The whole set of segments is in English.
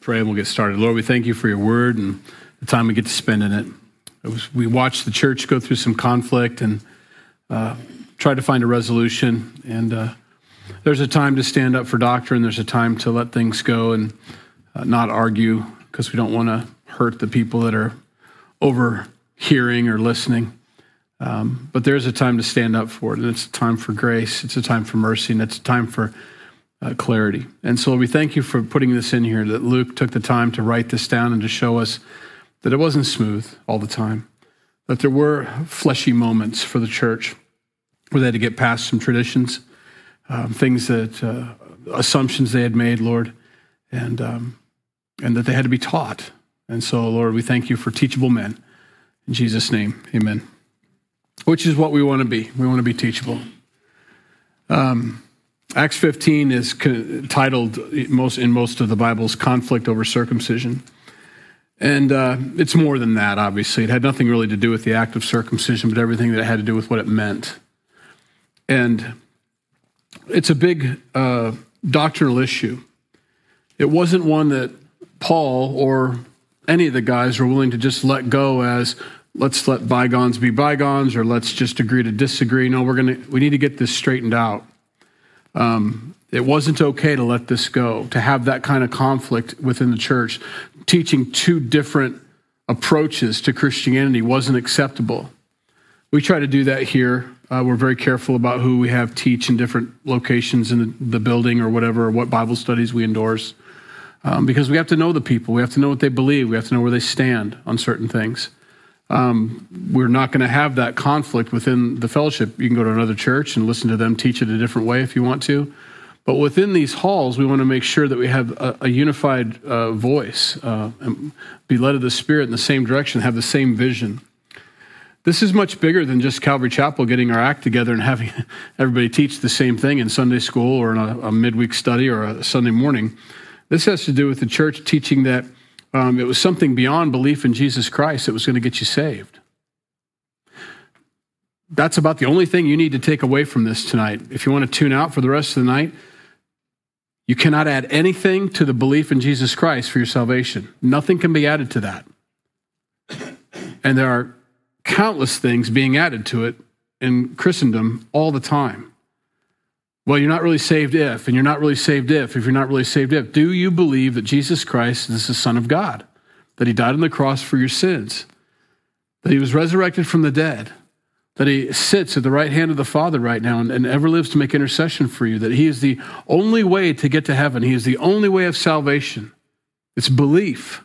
pray and we'll get started. Lord, we thank you for your word and the time we get to spend in it. it was, we watched the church go through some conflict and uh, try to find a resolution. And uh, there's a time to stand up for doctrine, there's a time to let things go and uh, not argue because we don't want to hurt the people that are overhearing or listening. Um, but there's a time to stand up for it, and it's a time for grace, it's a time for mercy, and it's a time for uh, clarity. And so we thank you for putting this in here, that Luke took the time to write this down and to show us that it wasn't smooth all the time, that there were fleshy moments for the church where they had to get past some traditions, um, things that, uh, assumptions they had made, Lord, and, um, and that they had to be taught. And so, Lord, we thank you for teachable men. In Jesus' name, amen. Which is what we want to be. We want to be teachable. Um, Acts 15 is titled most in most of the Bibles conflict over circumcision. And uh, it's more than that, obviously. It had nothing really to do with the act of circumcision, but everything that it had to do with what it meant. And it's a big uh, doctrinal issue. It wasn't one that Paul or any of the guys were willing to just let go as let's let bygones be bygones or let's just agree to disagree. No, we're going to, we need to get this straightened out. Um, it wasn't okay to let this go, to have that kind of conflict within the church. Teaching two different approaches to Christianity wasn't acceptable. We try to do that here. Uh, we're very careful about who we have teach in different locations in the, the building or whatever, or what Bible studies we endorse. Um, because we have to know the people. We have to know what they believe. We have to know where they stand on certain things. Um, we're not going to have that conflict within the fellowship. You can go to another church and listen to them teach it a different way if you want to. But within these halls, we want to make sure that we have a, a unified uh, voice, uh, and be led of the Spirit in the same direction, have the same vision. This is much bigger than just Calvary Chapel getting our act together and having everybody teach the same thing in Sunday school or in a, a midweek study or a Sunday morning. This has to do with the church teaching that um, it was something beyond belief in Jesus Christ that was going to get you saved. That's about the only thing you need to take away from this tonight. If you want to tune out for the rest of the night, you cannot add anything to the belief in Jesus Christ for your salvation. Nothing can be added to that. And there are countless things being added to it in Christendom all the time. Well, you're not really saved if, and you're not really saved if, if you're not really saved if. Do you believe that Jesus Christ is the Son of God? That he died on the cross for your sins? That he was resurrected from the dead? That he sits at the right hand of the Father right now and, and ever lives to make intercession for you? That he is the only way to get to heaven? He is the only way of salvation. It's belief.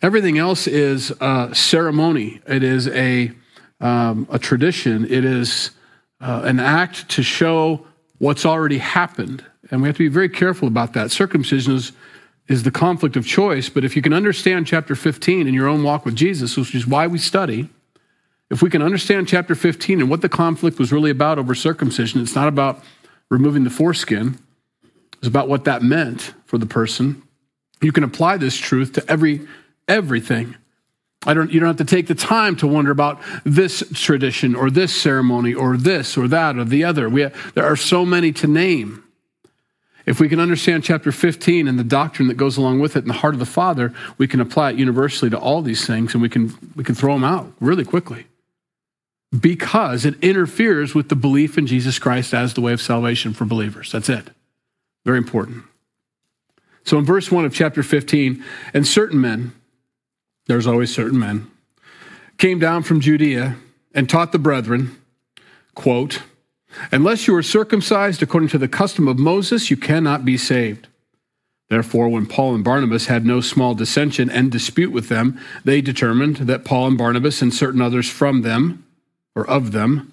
Everything else is a ceremony, it is a, um, a tradition, it is uh, an act to show what's already happened. And we have to be very careful about that. Circumcision is, is the conflict of choice, but if you can understand chapter 15 in your own walk with Jesus, which is why we study, if we can understand chapter 15 and what the conflict was really about over circumcision, it's not about removing the foreskin, it's about what that meant for the person. You can apply this truth to every everything I don't, you don't have to take the time to wonder about this tradition or this ceremony or this or that or the other. We have, there are so many to name. If we can understand chapter 15 and the doctrine that goes along with it in the heart of the Father, we can apply it universally to all these things and we can, we can throw them out really quickly because it interferes with the belief in Jesus Christ as the way of salvation for believers. That's it. Very important. So in verse 1 of chapter 15, and certain men, there's always certain men, came down from Judea and taught the brethren, quote, Unless you are circumcised according to the custom of Moses, you cannot be saved. Therefore, when Paul and Barnabas had no small dissension and dispute with them, they determined that Paul and Barnabas and certain others from them, or of them,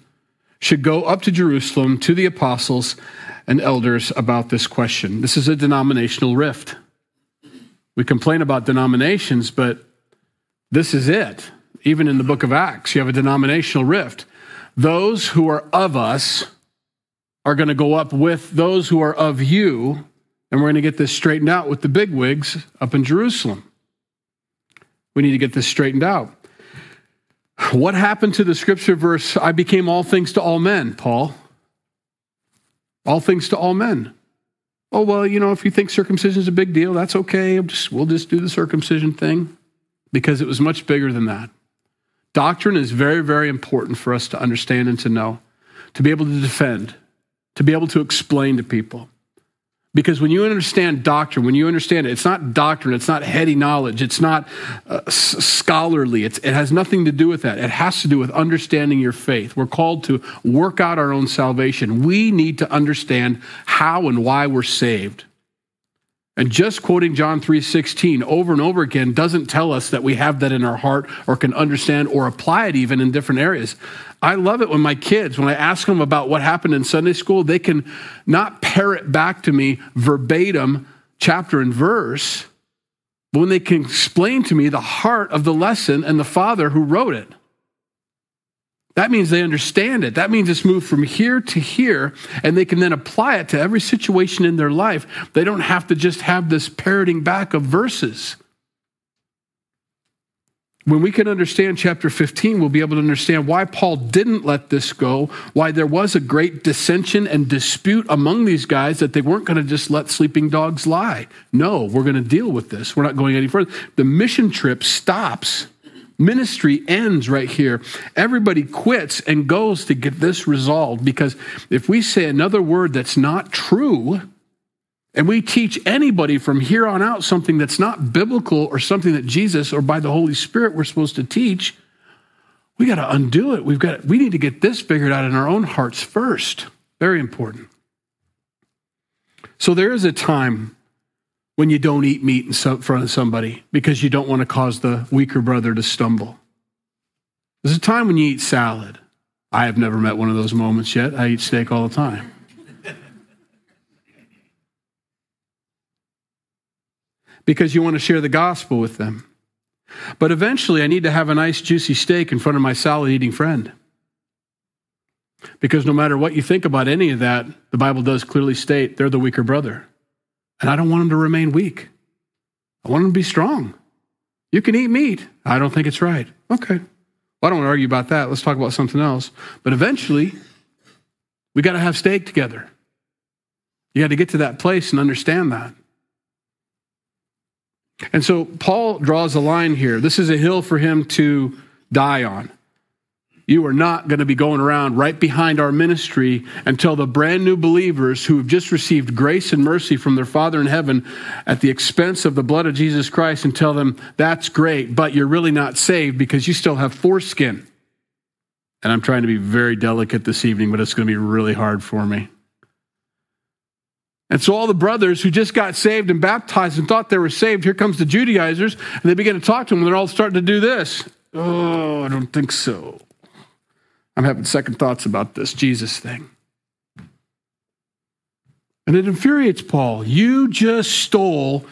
should go up to Jerusalem to the apostles and elders about this question. This is a denominational rift. We complain about denominations, but this is it. Even in the book of Acts, you have a denominational rift. Those who are of us are going to go up with those who are of you, and we're going to get this straightened out with the bigwigs up in Jerusalem. We need to get this straightened out. What happened to the scripture verse, I became all things to all men, Paul? All things to all men. Oh, well, you know, if you think circumcision is a big deal, that's okay. Just, we'll just do the circumcision thing because it was much bigger than that. Doctrine is very, very important for us to understand and to know, to be able to defend, to be able to explain to people. Because when you understand doctrine, when you understand it, it's not doctrine, it's not heady knowledge, it's not uh, scholarly, it's, it has nothing to do with that. It has to do with understanding your faith. We're called to work out our own salvation. We need to understand how and why we're saved. And just quoting John 3:16 over and over again doesn't tell us that we have that in our heart or can understand or apply it even in different areas. I love it when my kids, when I ask them about what happened in Sunday school, they can not parrot back to me verbatim chapter and verse, but when they can explain to me the heart of the lesson and the father who wrote it. That means they understand it. That means it's moved from here to here, and they can then apply it to every situation in their life. They don't have to just have this parroting back of verses. When we can understand chapter 15, we'll be able to understand why Paul didn't let this go, why there was a great dissension and dispute among these guys that they weren't going to just let sleeping dogs lie. No, we're going to deal with this. We're not going any further. The mission trip stops Ministry ends right here. Everybody quits and goes to get this resolved because if we say another word that's not true, and we teach anybody from here on out something that's not biblical or something that Jesus or by the Holy Spirit we're supposed to teach, we got to undo it. We've got we need to get this figured out in our own hearts first. Very important. So there is a time when you don't eat meat in front of somebody because you don't want to cause the weaker brother to stumble. There's a time when you eat salad. I have never met one of those moments yet. I eat steak all the time. because you want to share the gospel with them. But eventually, I need to have a nice, juicy steak in front of my salad eating friend. Because no matter what you think about any of that, the Bible does clearly state they're the weaker brother. And I don't want them to remain weak. I want them to be strong. You can eat meat. I don't think it's right. Okay. Well, I don't want to argue about that. Let's talk about something else. But eventually, we got to have steak together. You got to get to that place and understand that. And so Paul draws a line here. This is a hill for him to die on. You are not going to be going around right behind our ministry until the brand new believers who have just received grace and mercy from their Father in heaven at the expense of the blood of Jesus Christ and tell them, that's great, but you're really not saved because you still have foreskin. And I'm trying to be very delicate this evening, but it's going to be really hard for me. And so, all the brothers who just got saved and baptized and thought they were saved, here comes the Judaizers, and they begin to talk to them, and they're all starting to do this. Oh, I don't think so. I'm having second thoughts about this Jesus thing. And it infuriates Paul. You just stole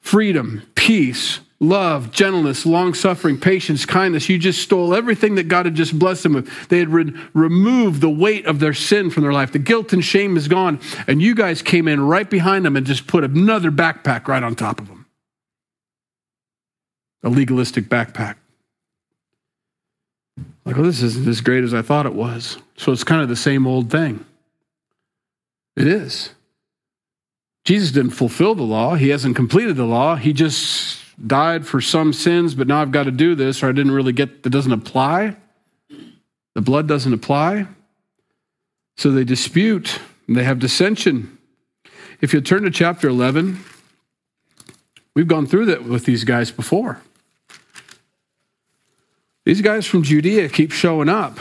freedom, peace, love, gentleness, long suffering, patience, kindness. You just stole everything that God had just blessed them with. They had re- removed the weight of their sin from their life. The guilt and shame is gone. And you guys came in right behind them and just put another backpack right on top of them a legalistic backpack. Like, well, this isn't as great as I thought it was. So it's kind of the same old thing. It is. Jesus didn't fulfill the law, he hasn't completed the law. He just died for some sins, but now I've got to do this, or I didn't really get that doesn't apply. The blood doesn't apply. So they dispute, they have dissension. If you turn to chapter 11, we've gone through that with these guys before. These guys from Judea keep showing up.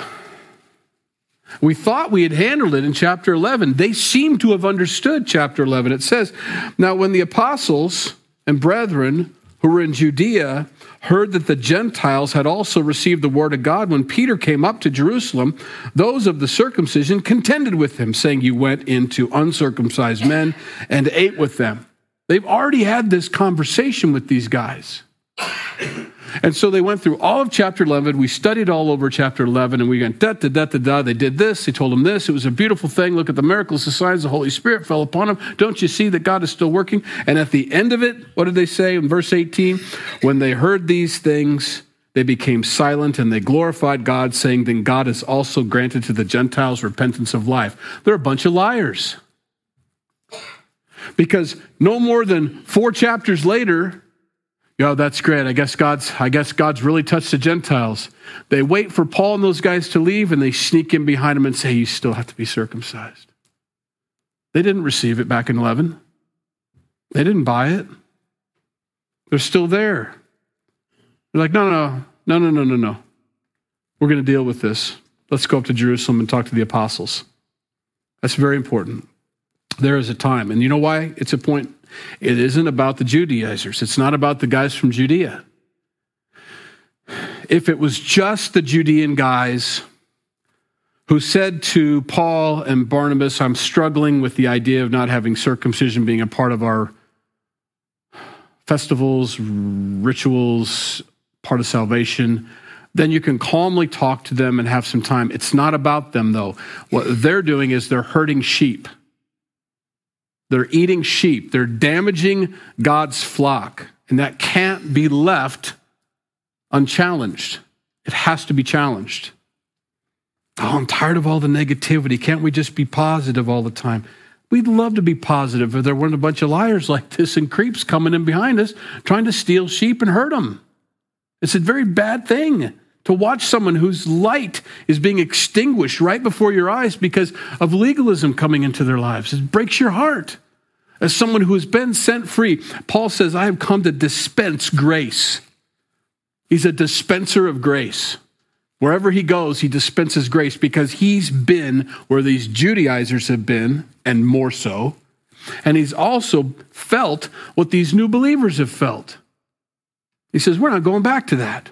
We thought we had handled it in chapter 11. They seem to have understood chapter 11. It says, Now, when the apostles and brethren who were in Judea heard that the Gentiles had also received the word of God, when Peter came up to Jerusalem, those of the circumcision contended with him, saying, You went into uncircumcised men and ate with them. They've already had this conversation with these guys. And so they went through all of chapter 11. We studied all over chapter 11, and we went da da da da da. They did this. They told them this. It was a beautiful thing. Look at the miracles, the signs. The Holy Spirit fell upon them. Don't you see that God is still working? And at the end of it, what did they say in verse 18? When they heard these things, they became silent and they glorified God, saying, Then God has also granted to the Gentiles repentance of life. They're a bunch of liars. Because no more than four chapters later, yo, that's great. I guess God's I guess God's really touched the Gentiles. They wait for Paul and those guys to leave and they sneak in behind them and say, You still have to be circumcised. They didn't receive it back in 11. They didn't buy it. They're still there. They're like, no, no, no, no, no, no, no. We're going to deal with this. Let's go up to Jerusalem and talk to the apostles. That's very important. There is a time. And you know why it's a point? It isn't about the Judaizers, it's not about the guys from Judea. If it was just the Judean guys who said to Paul and Barnabas, I'm struggling with the idea of not having circumcision being a part of our festivals, rituals, part of salvation, then you can calmly talk to them and have some time. It's not about them, though. What they're doing is they're hurting sheep. They're eating sheep. They're damaging God's flock. And that can't be left unchallenged. It has to be challenged. Oh, I'm tired of all the negativity. Can't we just be positive all the time? We'd love to be positive if there weren't a bunch of liars like this and creeps coming in behind us trying to steal sheep and hurt them. It's a very bad thing to watch someone whose light is being extinguished right before your eyes because of legalism coming into their lives. It breaks your heart. As someone who has been sent free, Paul says, I have come to dispense grace. He's a dispenser of grace. Wherever he goes, he dispenses grace because he's been where these Judaizers have been, and more so. And he's also felt what these new believers have felt. He says, We're not going back to that.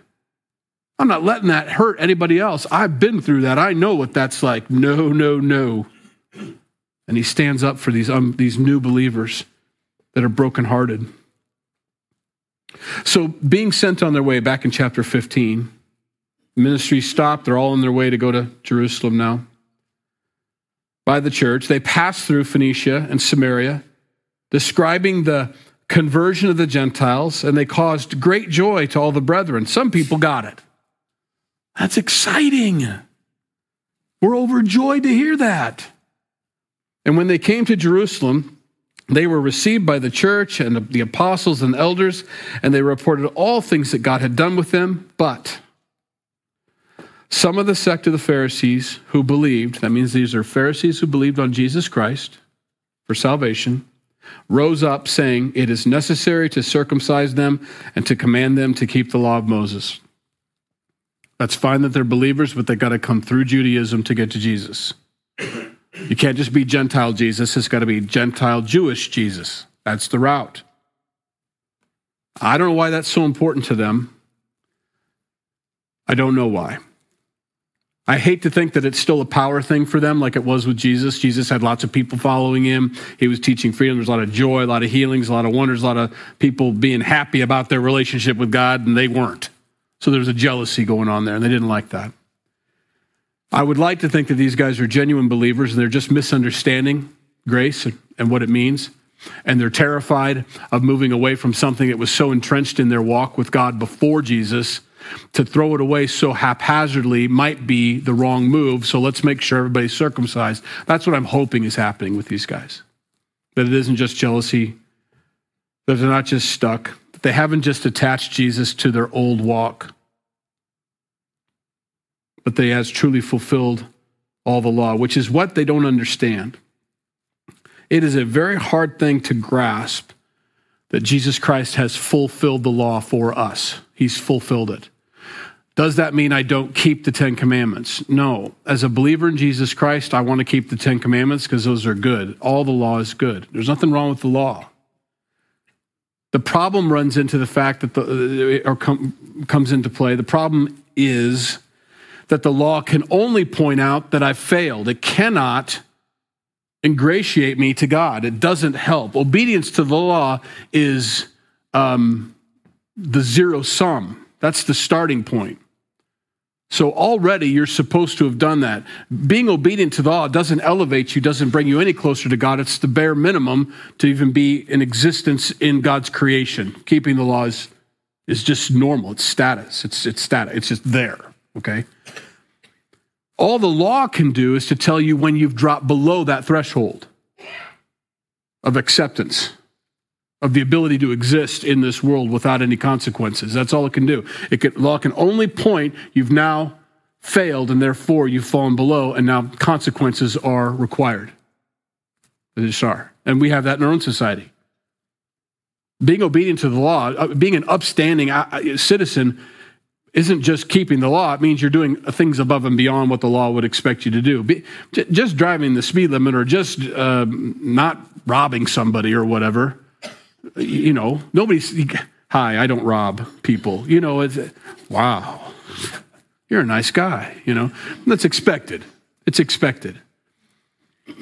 I'm not letting that hurt anybody else. I've been through that. I know what that's like. No, no, no. And he stands up for these, um, these new believers that are brokenhearted. So, being sent on their way back in chapter 15, Ministry stopped. They're all on their way to go to Jerusalem now. By the church, they passed through Phoenicia and Samaria, describing the conversion of the Gentiles, and they caused great joy to all the brethren. Some people got it. That's exciting. We're overjoyed to hear that. And when they came to Jerusalem, they were received by the church and the apostles and elders, and they reported all things that God had done with them. But some of the sect of the Pharisees who believed, that means these are Pharisees who believed on Jesus Christ for salvation, rose up saying, It is necessary to circumcise them and to command them to keep the law of Moses. That's fine that they're believers, but they got to come through Judaism to get to Jesus. You can't just be Gentile Jesus, it's got to be Gentile Jewish Jesus. That's the route. I don't know why that's so important to them. I don't know why. I hate to think that it's still a power thing for them like it was with Jesus. Jesus had lots of people following him. He was teaching freedom. There's a lot of joy, a lot of healings, a lot of wonders, a lot of people being happy about their relationship with God, and they weren't. So there's a jealousy going on there, and they didn't like that. I would like to think that these guys are genuine believers and they're just misunderstanding grace and what it means. And they're terrified of moving away from something that was so entrenched in their walk with God before Jesus to throw it away so haphazardly might be the wrong move. So let's make sure everybody's circumcised. That's what I'm hoping is happening with these guys. That it isn't just jealousy, that they're not just stuck, that they haven't just attached Jesus to their old walk, but they has truly fulfilled all the law, which is what they don't understand. It is a very hard thing to grasp that Jesus Christ has fulfilled the law for us. He's fulfilled it. Does that mean I don't keep the Ten Commandments? No. As a believer in Jesus Christ, I want to keep the Ten Commandments because those are good. All the law is good. There's nothing wrong with the law. The problem runs into the fact that the, uh, or com, comes into play. The problem is that the law can only point out that I've failed. It cannot ingratiate me to God. It doesn't help. Obedience to the law is um, the zero sum. That's the starting point. So already you're supposed to have done that. Being obedient to the law doesn't elevate you, doesn't bring you any closer to God. It's the bare minimum to even be in existence in God's creation. Keeping the laws is just normal. It's status. It's it's status. It's just there. Okay. All the law can do is to tell you when you've dropped below that threshold. of acceptance, of the ability to exist in this world without any consequences. That's all it can do. It can, law can only point you've now failed and therefore you've fallen below and now consequences are required. They just are. And we have that in our own society. Being obedient to the law, uh, being an upstanding uh, uh, citizen isn't just keeping the law, it means you're doing things above and beyond what the law would expect you to do. Just driving the speed limit or just uh, not robbing somebody or whatever, you know, nobody's, hi, I don't rob people. You know, it's, wow, you're a nice guy, you know. That's expected. It's expected.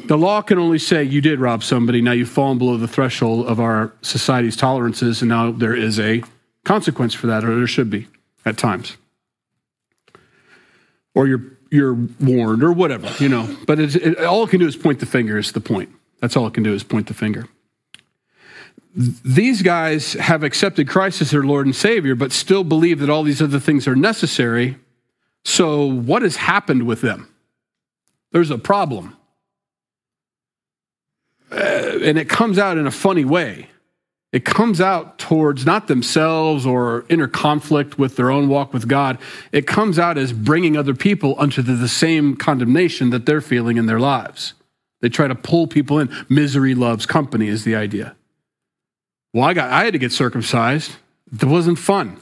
The law can only say you did rob somebody. Now you've fallen below the threshold of our society's tolerances, and now there is a consequence for that, or there should be at times. Or you're, you're warned or whatever, you know. But it, all it can do is point the finger, is the point. That's all it can do is point the finger. These guys have accepted Christ as their Lord and Savior, but still believe that all these other things are necessary. So, what has happened with them? There's a problem. Uh, and it comes out in a funny way it comes out towards not themselves or inner conflict with their own walk with God. It comes out as bringing other people unto the, same condemnation that they're feeling in their lives. They try to pull people in. Misery loves company is the idea. Well, I got I had to get circumcised. It wasn't fun.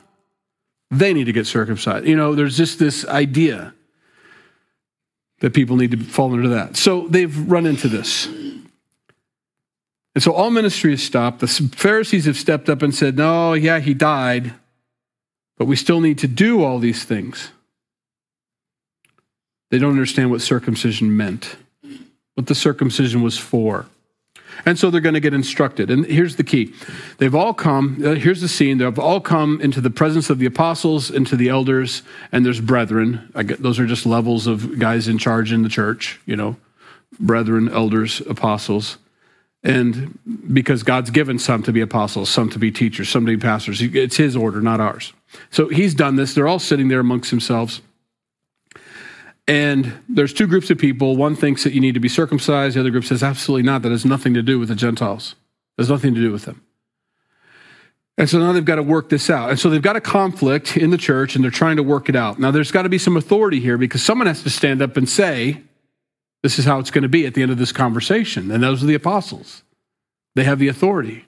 They need to get circumcised. You know, there's just this idea that people need to fall into that. So they've run into this. And so all ministry has stopped. The Pharisees have stepped up and said, No, yeah, he died, but we still need to do all these things. They don't understand what circumcision meant, what the circumcision was for. And so they're going to get instructed. And here's the key they've all come, uh, here's the scene, they've all come into the presence of the apostles, into the elders, and there's brethren. Get, those are just levels of guys in charge in the church, you know, brethren, elders, apostles. And because God's given some to be apostles, some to be teachers, some to be pastors. It's his order, not ours. So he's done this. They're all sitting there amongst themselves. And there's two groups of people. One thinks that you need to be circumcised. The other group says, absolutely not. That has nothing to do with the Gentiles. There's nothing to do with them. And so now they've got to work this out. And so they've got a conflict in the church and they're trying to work it out. Now there's got to be some authority here because someone has to stand up and say, this is how it's going to be at the end of this conversation. And those are the apostles. They have the authority.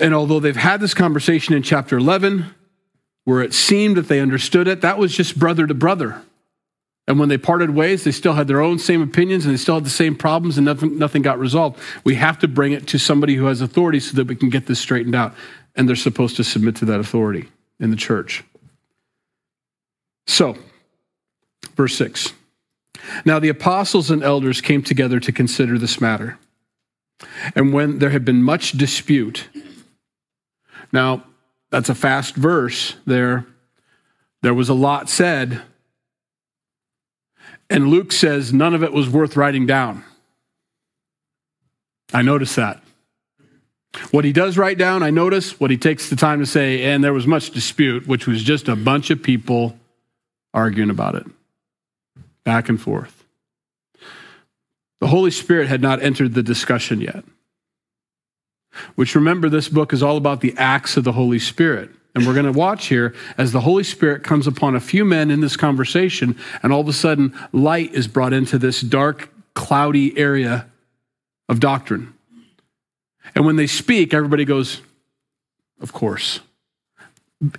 And although they've had this conversation in chapter 11, where it seemed that they understood it, that was just brother to brother. And when they parted ways, they still had their own same opinions and they still had the same problems and nothing, nothing got resolved. We have to bring it to somebody who has authority so that we can get this straightened out. And they're supposed to submit to that authority in the church. So, verse 6. Now the apostles and elders came together to consider this matter. And when there had been much dispute, now that's a fast verse there. There was a lot said. And Luke says none of it was worth writing down. I notice that. What he does write down, I notice what he takes the time to say, and there was much dispute, which was just a bunch of people arguing about it back and forth. The Holy Spirit had not entered the discussion yet. Which remember, this book is all about the acts of the Holy Spirit. And we're going to watch here as the Holy Spirit comes upon a few men in this conversation, and all of a sudden, light is brought into this dark, cloudy area of doctrine. And when they speak, everybody goes, Of course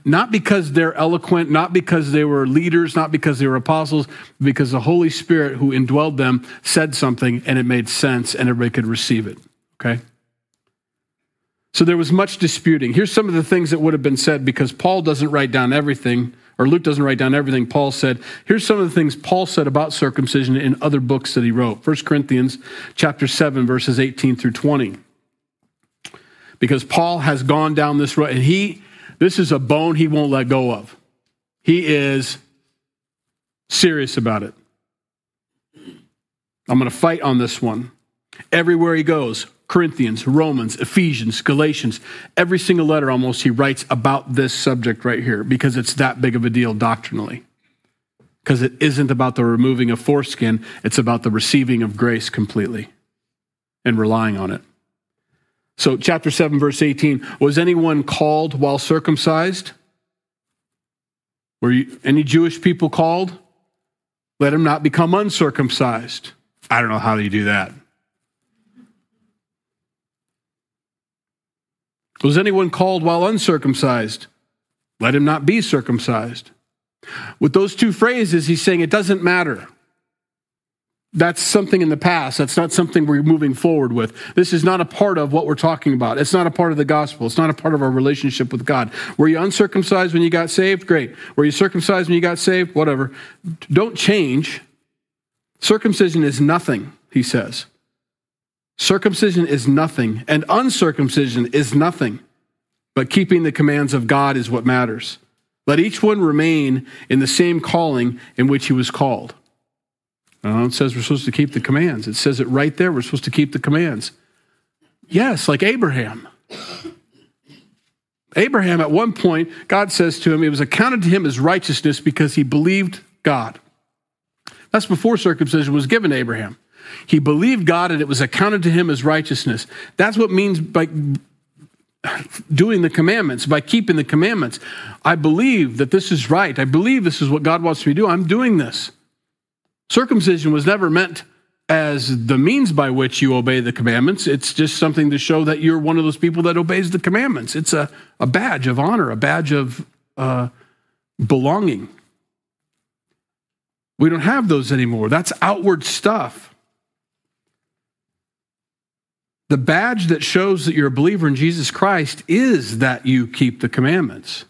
not because they're eloquent, not because they were leaders, not because they were apostles, because the Holy Spirit who indwelled them said something and it made sense and everybody could receive it. Okay? So there was much disputing. Here's some of the things that would have been said because Paul doesn't write down everything, or Luke doesn't write down everything Paul said. Here's some of the things Paul said about circumcision in other books that he wrote. 1 Corinthians chapter 7, verses 18 through 20. Because Paul has gone down this road, and he this is a bone he won't let go of. He is serious about it. I'm going to fight on this one. Everywhere he goes, Corinthians, Romans, Ephesians, Galatians, every single letter almost he writes about this subject right here because it's that big of a deal doctrinally. Because it isn't about the removing of foreskin, it's about the receiving of grace completely. and relying on it. So, chapter 7, verse 18 Was anyone called while circumcised? Were you, any Jewish people called? Let him not become uncircumcised. I don't know how you do that. Was anyone called while uncircumcised? Let him not be circumcised. With those two phrases, he's saying it doesn't matter. That's something in the past. That's not something we're moving forward with. This is not a part of what we're talking about. It's not a part of the gospel. It's not a part of our relationship with God. Were you uncircumcised when you got saved? Great. Were you circumcised when you got saved? Whatever. Don't change. Circumcision is nothing, he says. Circumcision is nothing, and uncircumcision is nothing. But keeping the commands of God is what matters. Let each one remain in the same calling in which he was called. Uh, it says we're supposed to keep the commands. It says it right there. We're supposed to keep the commands. Yes, like Abraham. Abraham, at one point, God says to him, it was accounted to him as righteousness because he believed God. That's before circumcision was given to Abraham. He believed God and it was accounted to him as righteousness. That's what means by doing the commandments, by keeping the commandments. I believe that this is right. I believe this is what God wants me to do. I'm doing this. Circumcision was never meant as the means by which you obey the commandments. It's just something to show that you're one of those people that obeys the commandments. It's a, a badge of honor, a badge of uh, belonging. We don't have those anymore. That's outward stuff. The badge that shows that you're a believer in Jesus Christ is that you keep the commandments.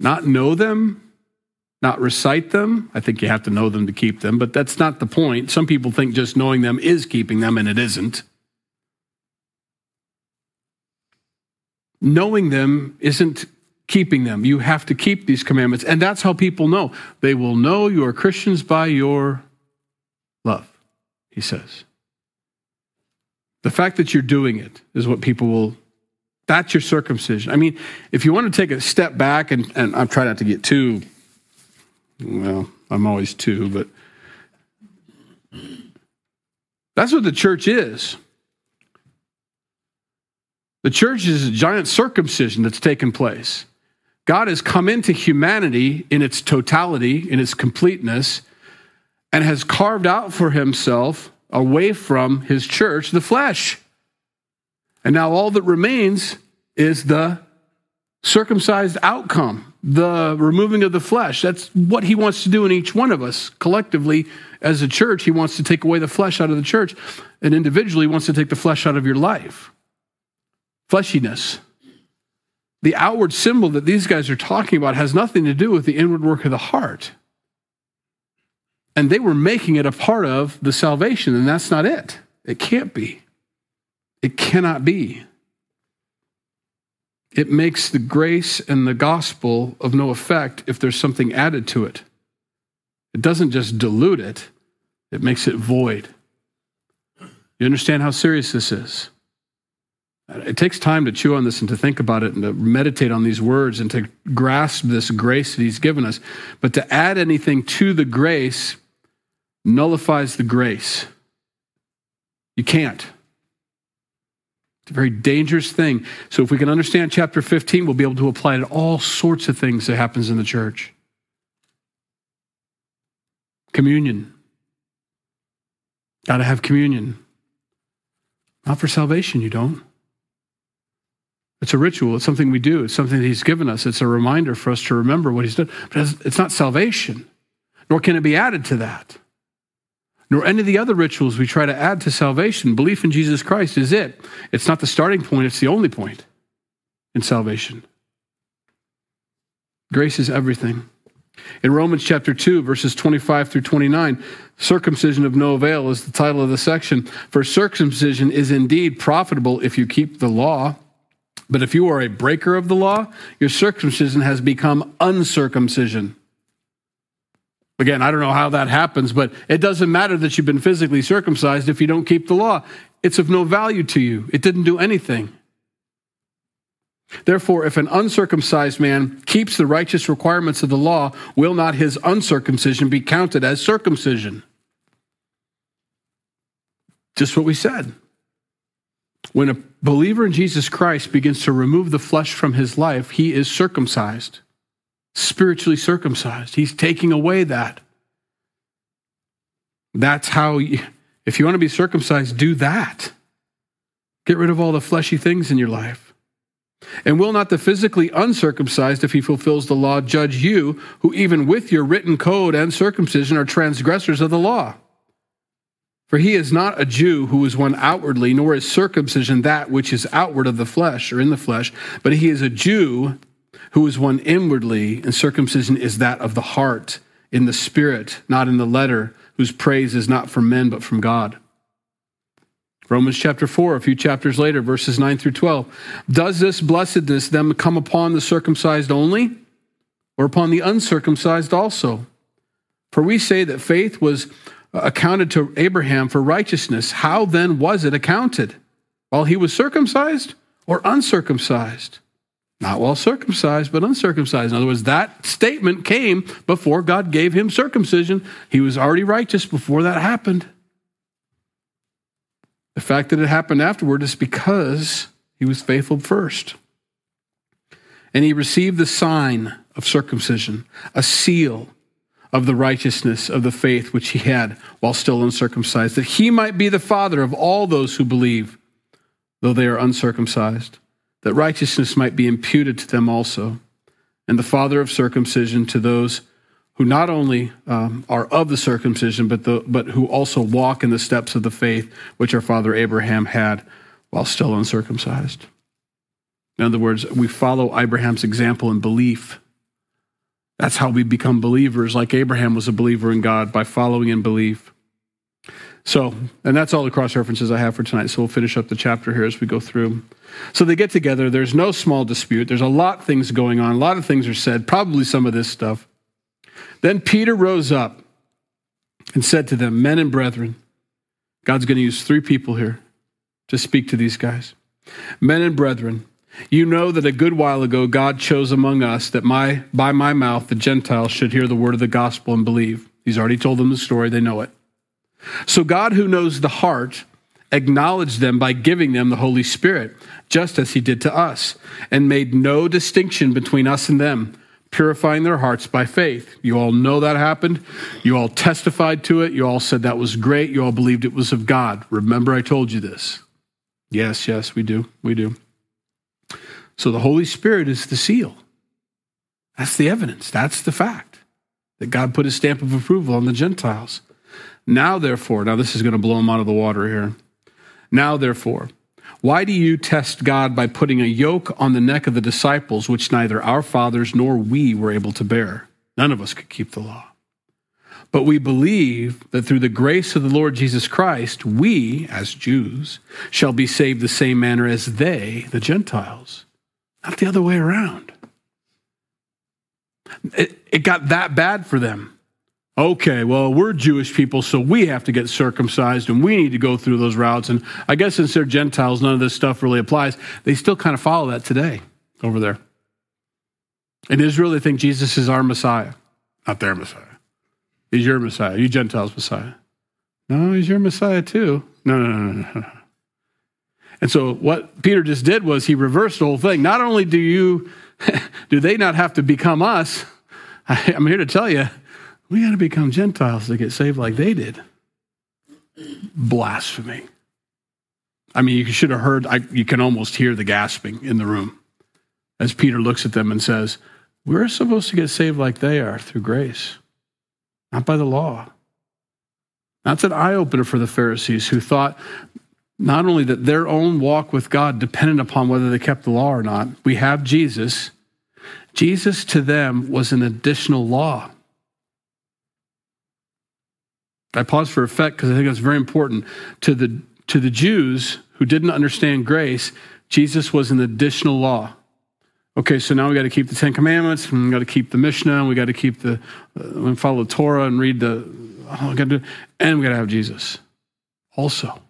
Not know them, not recite them. I think you have to know them to keep them, but that's not the point. Some people think just knowing them is keeping them, and it isn't. Knowing them isn't keeping them. You have to keep these commandments, and that's how people know. They will know you are Christians by your love, he says. The fact that you're doing it is what people will that's your circumcision. I mean, if you want to take a step back, and, and I'm trying not to get too well, I'm always too, but that's what the church is. The church is a giant circumcision that's taken place. God has come into humanity in its totality, in its completeness, and has carved out for himself, away from his church, the flesh. And now all that remains is the circumcised outcome the removing of the flesh. That's what he wants to do in each one of us. Collectively, as a church, he wants to take away the flesh out of the church. And individually, wants to take the flesh out of your life. Fleshiness. The outward symbol that these guys are talking about has nothing to do with the inward work of the heart. And they were making it a part of the salvation, and that's not it. It can't be. It cannot be it makes the grace and the gospel of no effect if there's something added to it. It doesn't just dilute it, it makes it void. You understand how serious this is? It takes time to chew on this and to think about it and to meditate on these words and to grasp this grace that He's given us. But to add anything to the grace nullifies the grace. You can't. It's a very dangerous thing. So if we can understand chapter 15, we'll be able to apply it to all sorts of things that happens in the church. Communion. Got to have communion. Not for salvation, you don't. It's a ritual. It's something we do. It's something that He's given us. It's a reminder for us to remember what He's done. But it's not salvation, nor can it be added to that nor any of the other rituals we try to add to salvation. Belief in Jesus Christ is it. It's not the starting point, it's the only point in salvation. Grace is everything. In Romans chapter 2, verses 25 through 29, circumcision of no avail is the title of the section. For circumcision is indeed profitable if you keep the law. But if you are a breaker of the law, your circumcision has become uncircumcision. Again, I don't know how that happens, but it doesn't matter that you've been physically circumcised if you don't keep the law. It's of no value to you. It didn't do anything. Therefore, if an uncircumcised man keeps the righteous requirements of the law, will not his uncircumcision be counted as circumcision? Just what we said. When a believer in Jesus Christ begins to remove the flesh from his life, he is circumcised, spiritually circumcised. He's taking away that. That's how, you, if you want to be circumcised, do that. Get rid of all the fleshy things in your life. And will not the physically uncircumcised, if he fulfills the law, judge you, who even with your written code and circumcision are transgressors of the law? For he is not a Jew who is one outwardly, nor is circumcision that which is outward of the flesh or in the flesh, but he is a Jew who is one inwardly, and circumcision is that of the heart, in the spirit, not in the letter, whose praise is not from men but from God. Romans chapter 4, a few chapters later, verses 9 through 12. Does this blessedness then come upon the circumcised only, or upon the uncircumcised also? For we say that faith was accounted to Abraham for righteousness. How then was it accounted? While he was circumcised or uncircumcised? Not while circumcised, but uncircumcised. In other words, that statement came before God gave him circumcision. He was already righteous before that happened. The fact that it happened afterward is because he was faithful first. And he received the sign of circumcision, a seal of the righteousness of the faith which he had while still uncircumcised, that he might be the father of all those who believe, though they are uncircumcised, that righteousness might be imputed to them also, and the father of circumcision to those who not only um, are of the circumcision, but, the, but who also walk in the steps of the faith which our father Abraham had while still uncircumcised. In other words, we follow Abraham's example in belief. That's how we become believers, like Abraham was a believer in God by following in belief. So, and that's all the cross references I have for tonight. So we'll finish up the chapter here as we go through. So they get together. There's no small dispute. There's a lot of things going on. A lot of things are said, probably some of this stuff. Then Peter rose up and said to them, Men and brethren, God's going to use three people here to speak to these guys. Men and brethren, you know that a good while ago God chose among us that my, by my mouth the Gentiles should hear the word of the gospel and believe. He's already told them the story, they know it. So God, who knows the heart, acknowledged them by giving them the Holy Spirit, just as he did to us, and made no distinction between us and them purifying their hearts by faith. You all know that happened. You all testified to it. You all said that was great. You all believed it was of God. Remember, I told you this. Yes, yes, we do. We do. So the Holy Spirit is the seal. That's the evidence. That's the fact that God put his stamp of approval on the Gentiles. Now, therefore, now this is going to blow them out of the water here. Now, therefore, why do you test God by putting a yoke on the neck of the disciples, which neither our fathers nor we were able to bear? None of us could keep the law. But we believe that through the grace of the Lord Jesus Christ, we, as Jews, shall be saved the same manner as they, the Gentiles, not the other way around. It, it got that bad for them okay, well, we're Jewish people, so we have to get circumcised and we need to go through those routes. And I guess since they're Gentiles, none of this stuff really applies. They still kind of follow that today over there. In Israel, they think Jesus is our Messiah, not their Messiah. He's your Messiah, you Gentiles' Messiah. No, he's your Messiah too. No, no, no, no, no. And so what Peter just did was he reversed the whole thing. Not only do you do they not have to become us, I'm here to tell you, we got to become Gentiles to get saved like they did. Blasphemy. I mean, you should have heard, I, you can almost hear the gasping in the room as Peter looks at them and says, We're supposed to get saved like they are through grace, not by the law. That's an eye opener for the Pharisees who thought not only that their own walk with God depended upon whether they kept the law or not. We have Jesus. Jesus to them was an additional law. I pause for effect because I think it's very important. To the, to the Jews who didn't understand grace, Jesus was an additional law. Okay, so now we got to keep the Ten Commandments, and we got to keep the Mishnah, and we got to keep the, uh, follow the Torah and read the, oh, got to and we got to have Jesus also.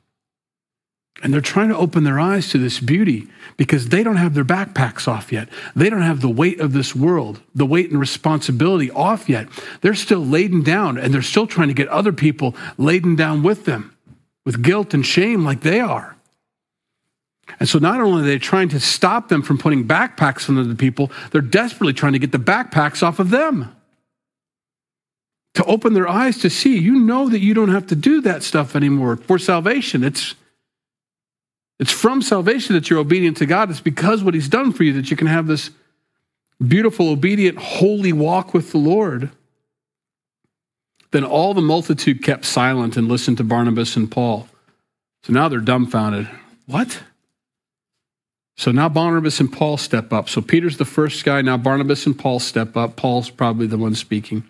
And they're trying to open their eyes to this beauty because they don't have their backpacks off yet. They don't have the weight of this world, the weight and responsibility off yet. They're still laden down and they're still trying to get other people laden down with them. with guilt and shame like they are. And so not only are they trying to stop them from putting backpacks on the people, they're desperately trying to get the backpacks off of them. To open their eyes to see, you know that you don't have to do that stuff anymore for salvation. It's it's from salvation that you're obedient to God. It's because what He's done for you that you can have this beautiful, obedient, holy walk with the Lord. Then all the multitude kept silent and listened to Barnabas and Paul. So now they're dumbfounded. What? So now Barnabas and Paul step up. So Peter's the first guy. Now Barnabas and Paul step up. Paul's probably the one speaking,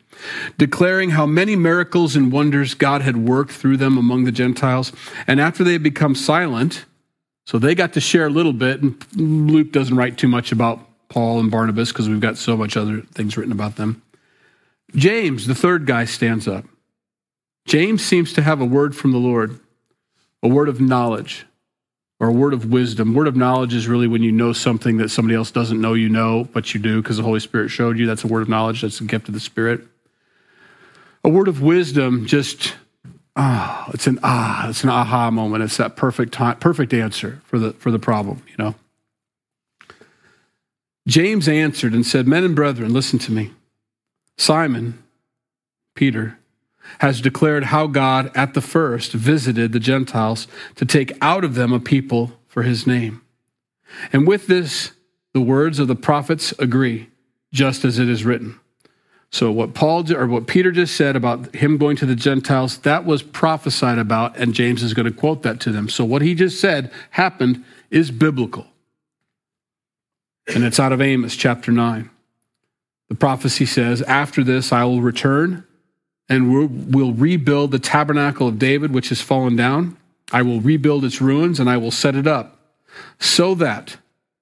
declaring how many miracles and wonders God had worked through them among the Gentiles. And after they had become silent, so they got to share a little bit. And Luke doesn't write too much about Paul and Barnabas because we've got so much other things written about them. James, the third guy, stands up. James seems to have a word from the Lord, a word of knowledge or a word of wisdom. Word of knowledge is really when you know something that somebody else doesn't know you know, but you do because the Holy Spirit showed you. That's a word of knowledge. That's a gift of the Spirit. A word of wisdom just ah, it's an ah, it's an aha moment. It's that perfect time, perfect answer for the for the problem, you know. James answered and said, Men and brethren, listen to me. Simon, Peter, has declared how God at the first visited the Gentiles to take out of them a people for his name. And with this, the words of the prophets agree, just as it is written. So what Paul or what Peter just said about him going to the Gentiles, that was prophesied about, and James is going to quote that to them. So what he just said happened is biblical. And it's out of Amos chapter 9. The prophecy says, After this I will return and will rebuild the tabernacle of David, which has fallen down. I will rebuild its ruins and I will set it up so that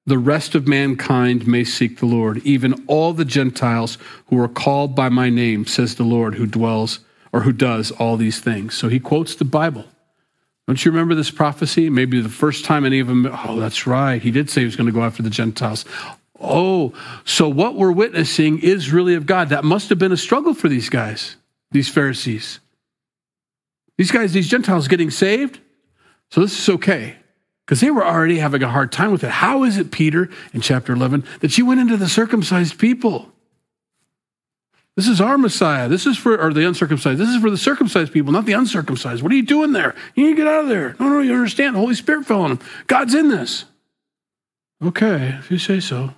the rest of mankind may seek the Lord, even all the Gentiles who are called by my name, says the Lord, who dwells or who does all these things. So he quotes the Bible. Don't you remember this prophecy? Maybe the first time any of them, oh, that's right. He did say he was going to go after the Gentiles. Oh, so what we're witnessing is really of God. That must have been a struggle for these guys, these Pharisees. These guys, these Gentiles getting saved. So this is okay because they were already having a hard time with it. How is it, Peter, in chapter 11, that you went into the circumcised people? This is our Messiah. This is for, or the uncircumcised. This is for the circumcised people, not the uncircumcised. What are you doing there? You need to get out of there. No, no, you understand. The Holy Spirit fell on him. God's in this. Okay, if you say so.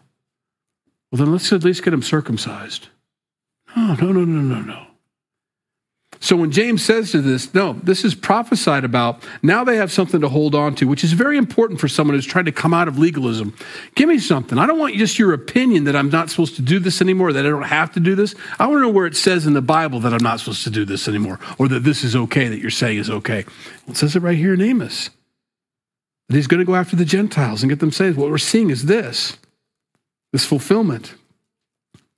Well, then let's at least get him circumcised. No, no, no, no, no, no. So when James says to this, no, this is prophesied about. Now they have something to hold on to, which is very important for someone who's trying to come out of legalism. Give me something. I don't want just your opinion that I'm not supposed to do this anymore, that I don't have to do this. I want to know where it says in the Bible that I'm not supposed to do this anymore, or that this is okay, that you're saying is okay. It says it right here in Amos. That he's going to go after the Gentiles and get them saved. What we're seeing is this this fulfillment.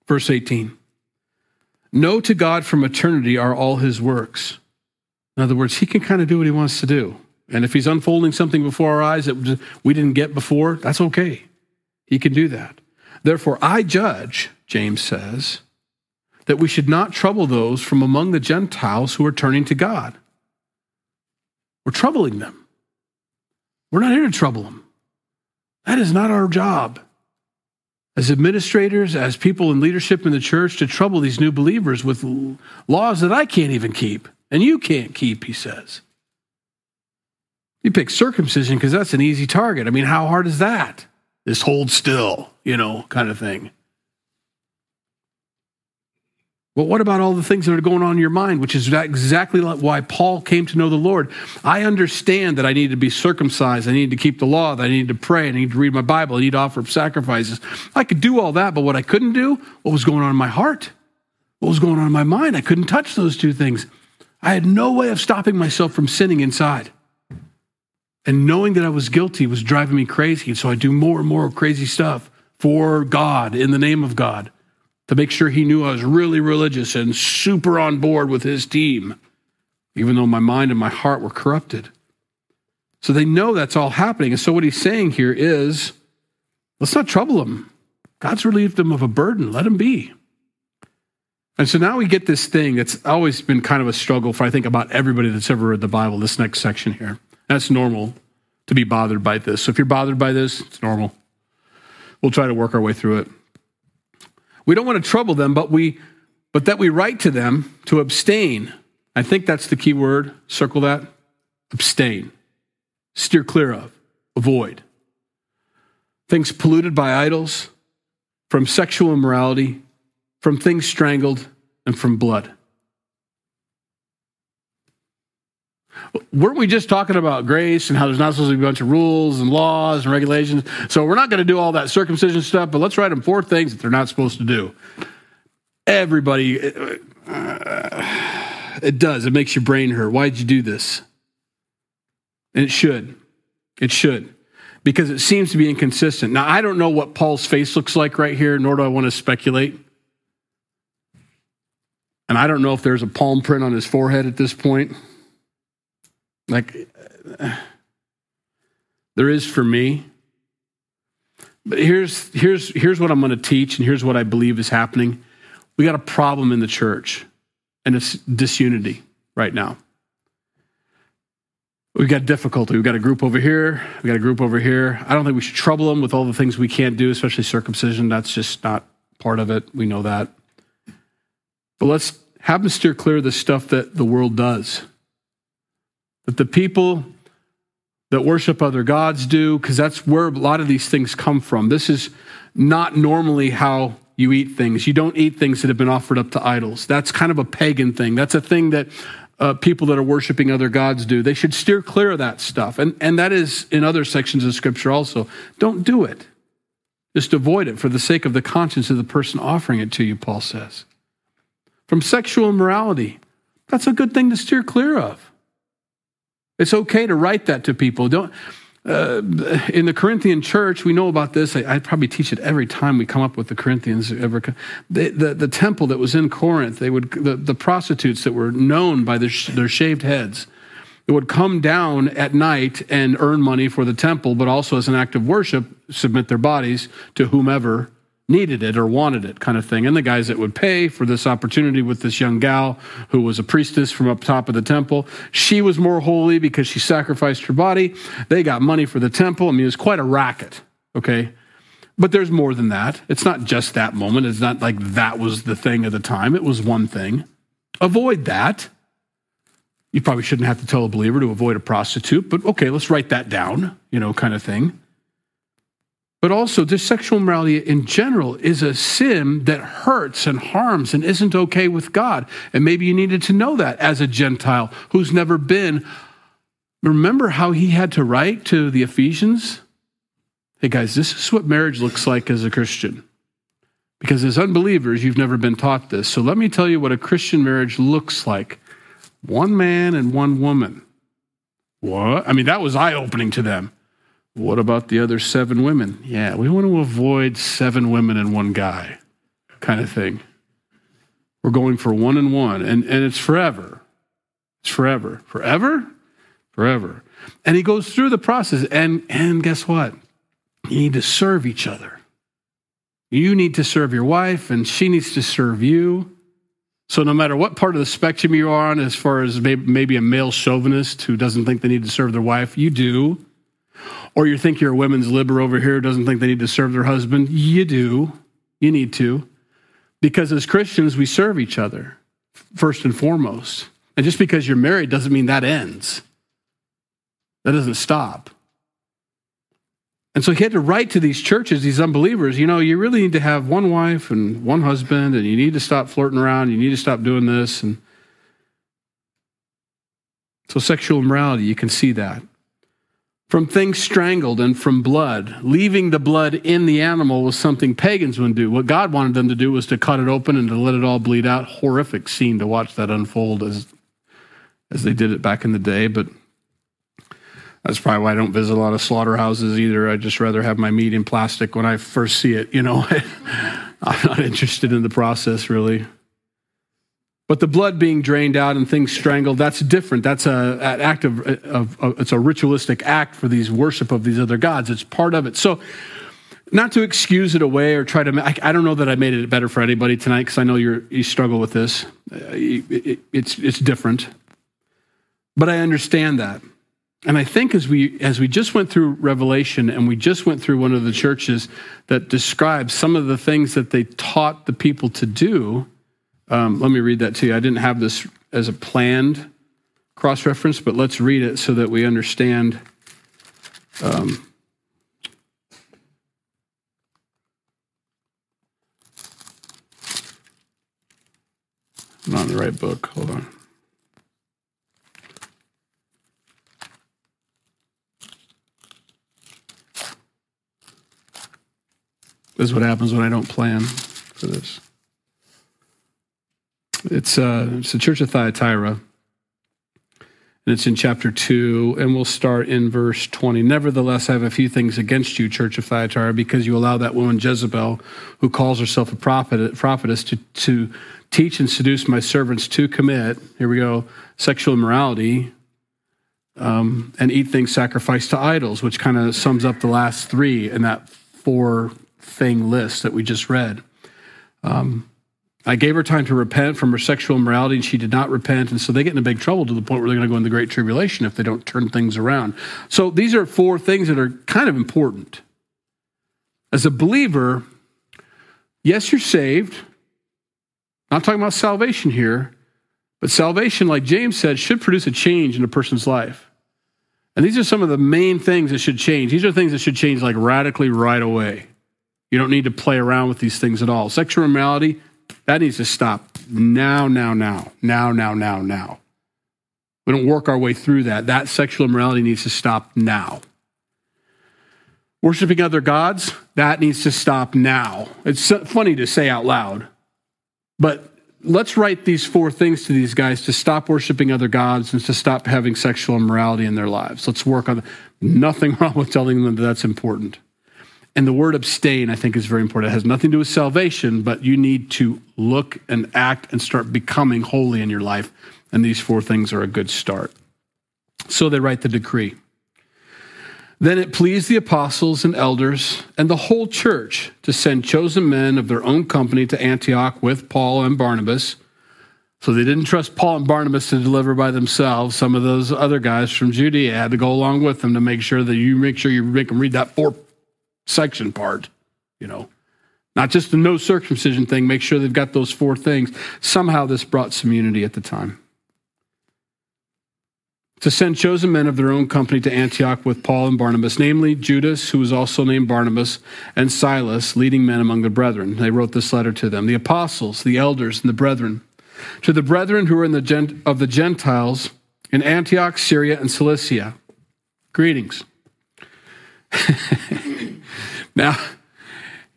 Verse 18. Know to God from eternity are all his works. In other words, he can kind of do what he wants to do. And if he's unfolding something before our eyes that we didn't get before, that's okay. He can do that. Therefore, I judge, James says, that we should not trouble those from among the Gentiles who are turning to God. We're troubling them. We're not here to trouble them. That is not our job as administrators, as people in leadership in the church, to trouble these new believers with laws that I can't even keep and you can't keep, he says. You pick circumcision because that's an easy target. I mean, how hard is that? This hold still, you know, kind of thing. But what about all the things that are going on in your mind, which is exactly why Paul came to know the Lord? I understand that I need to be circumcised. I need to keep the law. That I need to pray. I need to read my Bible. I need to offer up sacrifices. I could do all that, but what I couldn't do, what was going on in my heart, what was going on in my mind, I couldn't touch those two things. I had no way of stopping myself from sinning inside. And knowing that I was guilty was driving me crazy. And so I do more and more crazy stuff for God, in the name of God to make sure he knew I was really religious and super on board with his team, even though my mind and my heart were corrupted. So they know that's all happening. And so what he's saying here is let's not trouble them. God's relieved them of a burden. Let them be. And so now we get this thing that's always been kind of a struggle for, I think, about everybody that's ever read the Bible, this next section here. That's normal to be bothered by this. So if you're bothered by this, it's normal. We'll try to work our way through it. We don't want to trouble them, but we but that we write to them to abstain. I think that's the key word. Circle that. Abstain. Steer clear of. Avoid. Things polluted by idols, from sexual immorality, from things strangled, and from blood. Weren't we just talking about grace and how there's not supposed to be a bunch of rules and laws and regulations? So we're not going to do all that circumcision stuff, but let's write them four things that they're not supposed to do. Everybody, uh, it does. It makes your brain hurt. Why'd you do this? And it should. It should. Because it seems to be inconsistent. Now, I don't know what Paul's face looks like right here, nor do I want to speculate. And I don't know if there's a palm print on his forehead at this point. Like, there is for me. But here's, here's, here's what I'm going to teach, and here's what I believe is happening. We got a problem in the church, and it's disunity right now. We've got difficulty. We've got a group over here. We've got a group over here. I don't think we should trouble them with all the things we can't do, especially circumcision. That's just not part of it. We know that. But let's have them steer clear of the stuff that the world does. That the people that worship other gods do, because that's where a lot of these things come from. This is not normally how you eat things. You don't eat things that have been offered up to idols. That's kind of a pagan thing. That's a thing that uh, people that are worshiping other gods do. They should steer clear of that stuff. And, and that is in other sections of Scripture also. Don't do it. Just avoid it for the sake of the conscience of the person offering it to you, Paul says. From sexual immorality, that's a good thing to steer clear of. It's okay to write that to people. Don't uh, in the Corinthian church, we know about this. I, I, probably teach it every time we come up with the Corinthians. Ever, the, the, the temple that was in Corinth, they would the, the prostitutes that were known by their, their shaved heads, they would come down at night and earn money for the temple, but also as an act of worship, submit their bodies to whomever needed it or wanted it kind of thing. And the guys that would pay for this opportunity with this young gal who was a priestess from up top of the temple, she was more holy because she sacrificed her body. They got money for the temple. I mean, it was quite a racket, okay? But there's more than that. It's not just that moment. It's not like that was the thing at the time. It was one thing. Avoid that. You probably shouldn't have to tell a believer to avoid a prostitute, but okay, let's write that down, you know, kind of thing. But also, this sexual morality in general is a sin that hurts and harms and isn't okay with God. And maybe you needed to know that as a Gentile who's never been. Remember how he had to write to the Ephesians? Hey, guys, this is what marriage looks like as a Christian. Because as unbelievers, you've never been taught this. So let me tell you what a Christian marriage looks like one man and one woman. What? I mean, that was eye opening to them. What about the other seven women? Yeah, we want to avoid seven women and one guy kind of thing. We're going for one and one, and, and it's forever. It's forever. Forever? Forever. And he goes through the process, and, and guess what? You need to serve each other. You need to serve your wife, and she needs to serve you. So, no matter what part of the spectrum you are on, as far as maybe a male chauvinist who doesn't think they need to serve their wife, you do. Or you think you're a women's liber over here doesn't think they need to serve their husband. You do. You need to. Because as Christians, we serve each other first and foremost. And just because you're married doesn't mean that ends, that doesn't stop. And so he had to write to these churches, these unbelievers, you know, you really need to have one wife and one husband, and you need to stop flirting around, you need to stop doing this. And so sexual immorality, you can see that from things strangled and from blood. Leaving the blood in the animal was something pagans would do. What God wanted them to do was to cut it open and to let it all bleed out. Horrific scene to watch that unfold as, as they did it back in the day, but that's probably why I don't visit a lot of slaughterhouses either. I'd just rather have my meat in plastic when I first see it, you know. I'm not interested in the process really. But the blood being drained out and things strangled, that's different. That's a, an act of, of, of, it's a ritualistic act for these worship of these other gods. It's part of it. So not to excuse it away or try to, I, I don't know that I made it better for anybody tonight because I know you're, you struggle with this. Uh, it, it, it's, it's different. But I understand that. And I think as we as we just went through Revelation and we just went through one of the churches that describes some of the things that they taught the people to do. Um, let me read that to you. I didn't have this as a planned cross reference, but let's read it so that we understand. Um, I'm not in the right book. Hold on. This is what happens when I don't plan for this. It's, uh, it's the church of Thyatira, and it's in chapter 2, and we'll start in verse 20. Nevertheless, I have a few things against you, church of Thyatira, because you allow that woman Jezebel, who calls herself a prophet, prophetess, to, to teach and seduce my servants to commit, here we go, sexual immorality, um, and eat things sacrificed to idols, which kind of sums up the last three in that four thing list that we just read. Um, I gave her time to repent from her sexual immorality, and she did not repent. And so they get into big trouble to the point where they're going to go into the Great Tribulation if they don't turn things around. So these are four things that are kind of important. As a believer, yes, you're saved. Not talking about salvation here, but salvation, like James said, should produce a change in a person's life. And these are some of the main things that should change. These are things that should change like radically right away. You don't need to play around with these things at all. Sexual immorality, that needs to stop now, now, now, now, now, now, now. We don't work our way through that. That sexual immorality needs to stop now. Worshipping other gods, that needs to stop now. It's funny to say out loud, but let's write these four things to these guys to stop worshiping other gods and to stop having sexual immorality in their lives. Let's work on Nothing wrong with telling them that that's important. And the word abstain, I think, is very important. It has nothing to do with salvation, but you need to look and act and start becoming holy in your life. And these four things are a good start. So they write the decree. Then it pleased the apostles and elders and the whole church to send chosen men of their own company to Antioch with Paul and Barnabas. So they didn't trust Paul and Barnabas to deliver by themselves. Some of those other guys from Judea had to go along with them to make sure that you make sure you make them read that four section part, you know. Not just the no circumcision thing, make sure they've got those four things. Somehow this brought some unity at the time. To send chosen men of their own company to Antioch with Paul and Barnabas, namely Judas, who was also named Barsabas, and Silas, leading men among the brethren. They wrote this letter to them. The apostles, the elders, and the brethren. To the brethren who are in the gent- of the Gentiles in Antioch, Syria, and Cilicia, greetings. Now,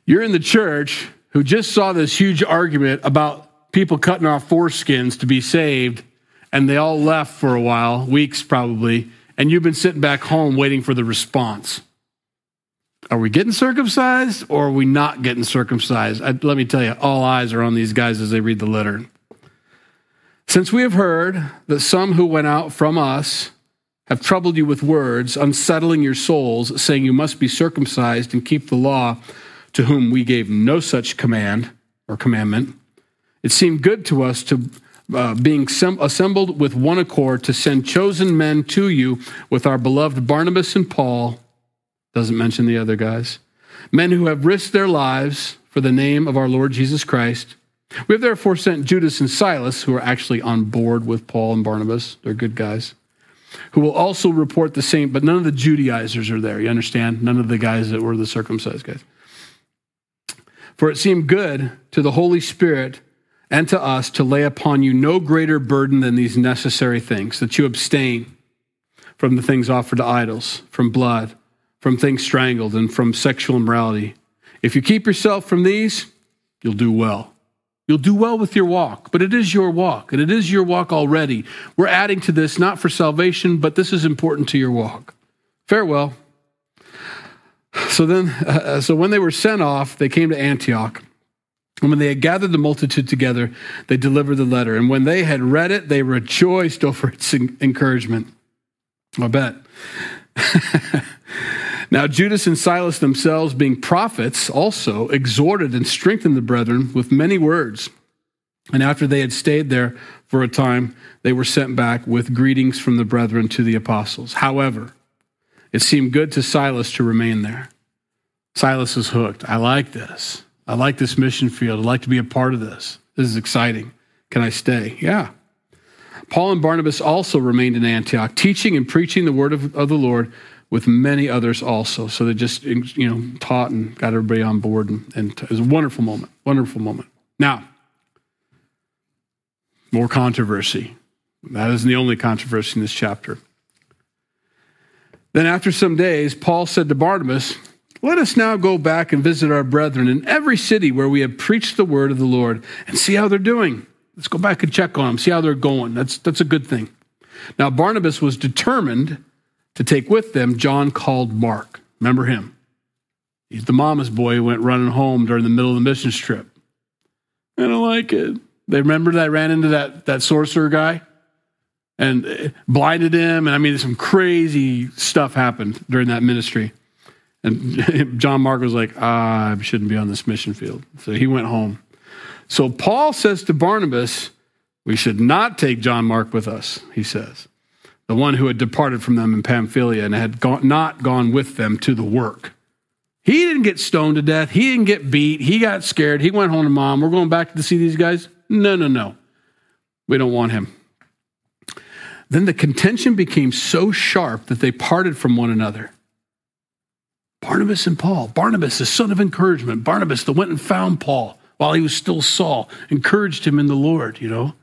you're in the church who just saw this huge argument about people cutting off foreskins to be saved, and they all left for a while, weeks probably, and you've been sitting back home waiting for the response. Are we getting circumcised or are we not getting circumcised? I, let me tell you, all eyes are on these guys as they read the letter. Since we have heard that some who went out from us have troubled you with words, unsettling your souls, saying you must be circumcised and keep the law, to whom we gave no such command or commandment. It seemed good to us to uh, being sem- assembled with one accord to send chosen men to you with our beloved Barnabas and Paul. Doesn't mention the other guys. Men who have risked their lives for the name of our Lord Jesus Christ. We have therefore sent Judas and Silas, who are actually on board with Paul and Barnabas. They're good guys who will also report the same, but none of the Judaizers are there. You understand? None of the guys that were the circumcised guys. For it seemed good to the Holy Spirit and to us to lay upon you no greater burden than these necessary things, that you abstain from the things offered to idols, from blood, from things strangled, and from sexual immorality. If you keep yourself from these, you'll do well. You'll do well with your walk, but it is your walk, and it is your walk already. We're adding to this not for salvation, but this is important to your walk. Farewell. So then, uh, so when they were sent off, they came to Antioch. And when they had gathered the multitude together, they delivered the letter. And when they had read it, they rejoiced over its encouragement. I bet. Now, Judas and Silas themselves, being prophets, also exhorted and strengthened the brethren with many words. And after they had stayed there for a time, they were sent back with greetings from the brethren to the apostles. However, it seemed good to Silas to remain there. Silas is hooked. I like this. I like this mission field. I'd like to be a part of this. This is exciting. Can I stay? Yeah. Paul and Barnabas also remained in Antioch, teaching and preaching the word of, of the Lord with many others also. So they just, you know, taught and got everybody on board. And, and it was a wonderful moment, wonderful moment. Now, more controversy. That isn't the only controversy in this chapter. Then, after some days, Paul said to Barnabas, Let us now go back and visit our brethren in every city where we have preached the word of the Lord and see how they're doing. Let's go back and check on them, see how they're going. That's, that's a good thing. Now, Barnabas was determined to take with them John called Mark. Remember him? He's the mama's boy who went running home during the middle of the mission trip. I don't like it. They remember that I ran into that, that sorcerer guy and blinded him. And I mean, some crazy stuff happened during that ministry. And John Mark was like, ah, I shouldn't be on this mission field. So he went home. So Paul says to Barnabas, We should not take John Mark with us, he says, the one who had departed from them in Pamphylia and had gone, not gone with them to the work. He didn't get stoned to death. He didn't get beat. He got scared. He went home to mom. We're going back to see these guys. No, no, no. We don't want him. Then the contention became so sharp that they parted from one another. Barnabas and Paul. Barnabas, the son of encouragement. Barnabas that went and found Paul while he was still Saul, encouraged him in the Lord, you know.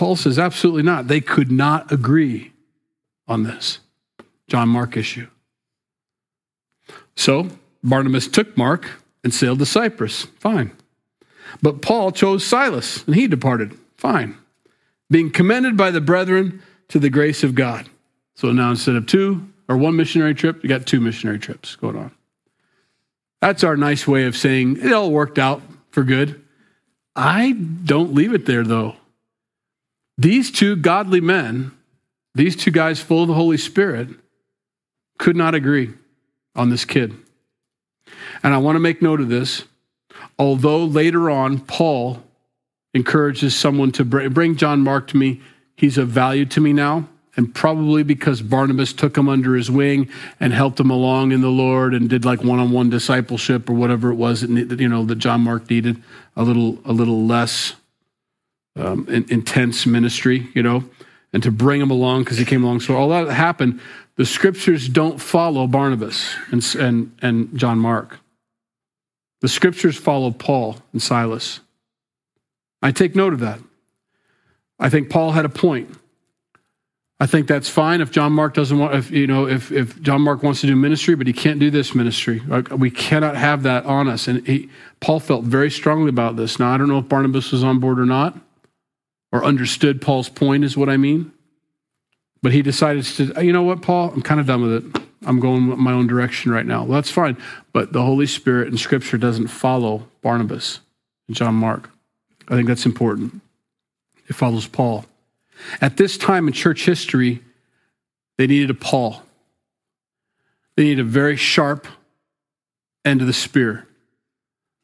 Paul says, absolutely not. They could not agree on this John Mark issue. So Barnabas took Mark and sailed to Cyprus. Fine. But Paul chose Silas, and he departed. Fine. Being commended by the brethren to the grace of God. So now instead of two or one missionary trip, you got two missionary trips going on. That's our nice way of saying it all worked out for good. I don't leave it there, though. These two godly men, these two guys full of the Holy Spirit, could not agree on this kid. And I want to make note of this although later on Paul encourages someone to bring John Mark to me, he's of value to me now. And probably because Barnabas took him under his wing and helped him along in the Lord and did like one-on-one discipleship or whatever it was that you know that John Mark needed a little a little less um, intense ministry, you know, and to bring him along because he came along. So all that happened. The scriptures don't follow Barnabas and and, and John Mark. The scriptures follow Paul and Silas. I take note of that. I think Paul had a point. I think that's fine if John Mark doesn't want, if you know, if if John Mark wants to do ministry, but he can't do this ministry. We cannot have that on us. And he, Paul felt very strongly about this. Now I don't know if Barnabas was on board or not, or understood Paul's point. Is what I mean. But he decided to, oh, you know what, Paul, I'm kind of done with it. I'm going my own direction right now. Well, that's fine. But the Holy Spirit and Scripture doesn't follow Barnabas and John Mark. I think that's important. It follows Paul. At this time in church history, they needed a Paul. They needed a very sharp end of the spear.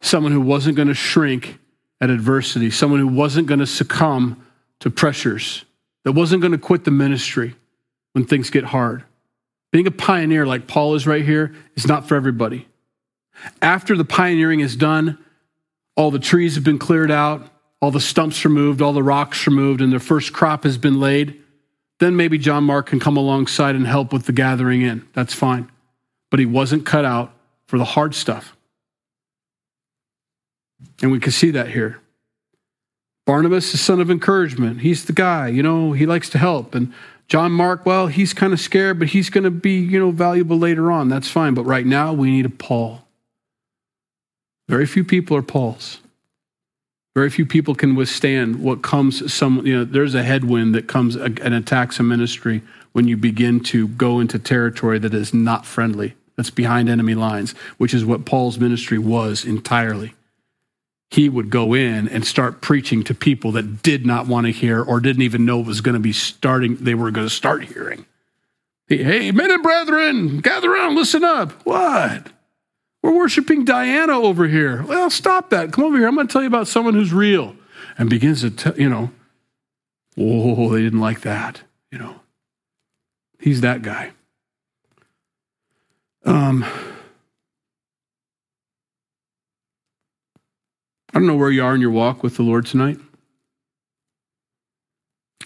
Someone who wasn't going to shrink at adversity, someone who wasn't going to succumb to pressures, that wasn't going to quit the ministry when things get hard. Being a pioneer like Paul is right here is not for everybody. After the pioneering is done, all the trees have been cleared out, all the stumps removed, all the rocks removed, and the first crop has been laid, then maybe John Mark can come alongside and help with the gathering in. That's fine. But he wasn't cut out for the hard stuff. And we can see that here. Barnabas is son of encouragement. He's the guy, you know, he likes to help. And John Mark, well, he's kind of scared, but he's going to be, you know, valuable later on. That's fine. But right now, we need a Paul. Very few people are Pauls. Very few people can withstand what comes. Some, you know, there's a headwind that comes and attacks a ministry when you begin to go into territory that is not friendly, that's behind enemy lines, which is what Paul's ministry was entirely he would go in and start preaching to people that did not want to hear or didn't even know it was going to be starting, they were going to start hearing. Hey, men and brethren, gather around, listen up. What? We're worshiping Diana over here. Well, stop that. Come over here. I'm going to tell you about someone who's real. And begins to, tell, you know, oh, they didn't like that. You know, he's that guy. Um, I don't know where you are in your walk with the Lord tonight.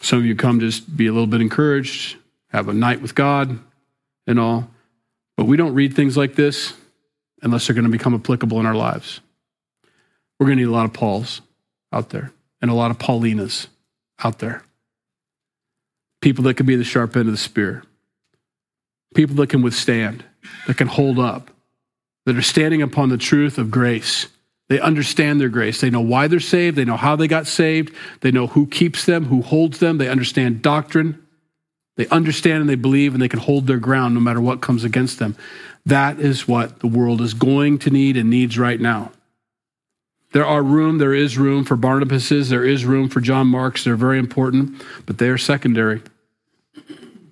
Some of you come just be a little bit encouraged, have a night with God and all. But we don't read things like this unless they're going to become applicable in our lives. We're going to need a lot of Pauls out there and a lot of Paulinas out there. People that can be the sharp end of the spear. People that can withstand, that can hold up, that are standing upon the truth of grace. They understand their grace. They know why they're saved. They know how they got saved. They know who keeps them, who holds them. They understand doctrine. They understand and they believe and they can hold their ground no matter what comes against them. That is what the world is going to need and needs right now. There are room, there is room for Barnabas's, there is room for John Marks. They're very important, but they are secondary.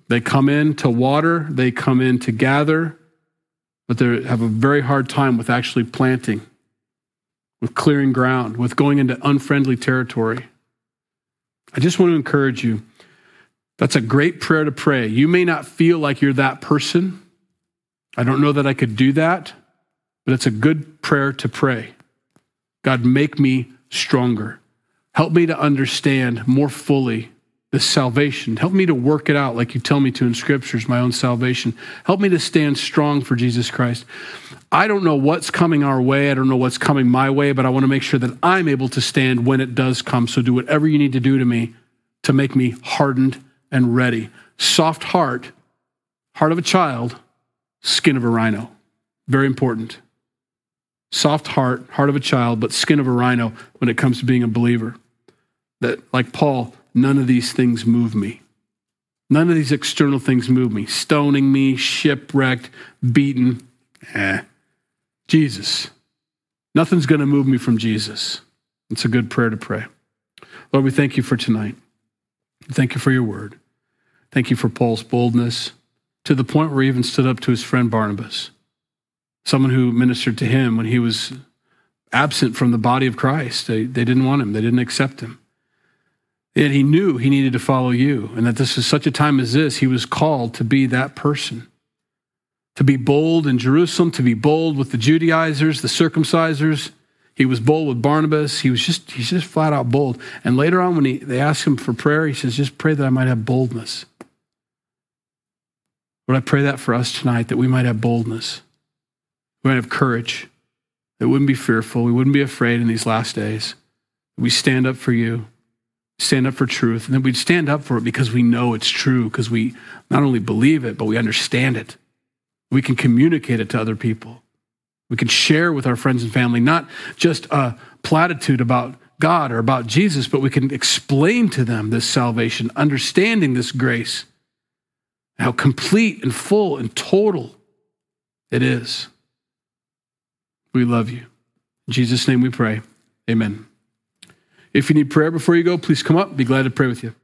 They come in to water, they come in to gather, but they have a very hard time with actually planting, with clearing ground, with going into unfriendly territory. I just want to encourage you that's a great prayer to pray. You may not feel like you're that person. I don't know that I could do that, but it's a good prayer to pray. God, make me stronger. Help me to understand more fully this salvation. Help me to work it out like you tell me to in scriptures, my own salvation. Help me to stand strong for Jesus Christ. I don't know what's coming our way. I don't know what's coming my way, but I want to make sure that I'm able to stand when it does come. So do whatever you need to do to me to make me hardened and ready. Soft heart, heart of a child, skin of a rhino. Very important. Soft heart, heart of a child, but skin of a rhino when it comes to being a believer. That, like Paul, none of these things move me. None of these external things move me. Stoning me, shipwrecked, beaten. Eh. Jesus. Nothing's going to move me from Jesus. It's a good prayer to pray. Lord, we thank you for tonight. Thank you for your word. Thank you for Paul's boldness to the point where he even stood up to his friend Barnabas, someone who ministered to him when he was absent from the body of Christ. They, they didn't want him, they didn't accept him. Yet he knew he needed to follow you, and that this is such a time as this, he was called to be that person. To be bold in Jerusalem, to be bold with the Judaizers, the circumcisers, he was bold with Barnabas. He was just he's just flat out bold. And later on, when he, they asked him for prayer, he says, "Just pray that I might have boldness." Lord, I pray that for us tonight, that we might have boldness, we might have courage, that we wouldn't be fearful, we wouldn't be afraid in these last days. We stand up for you, stand up for truth, and then we'd stand up for it because we know it's true, because we not only believe it, but we understand it. We can communicate it to other people. We can share with our friends and family not just a platitude about God or about Jesus, but we can explain to them this salvation, understanding this grace, how complete and full and total it is. We love you. In Jesus' name we pray. Amen. If you need prayer before you go, please come up. Be glad to pray with you.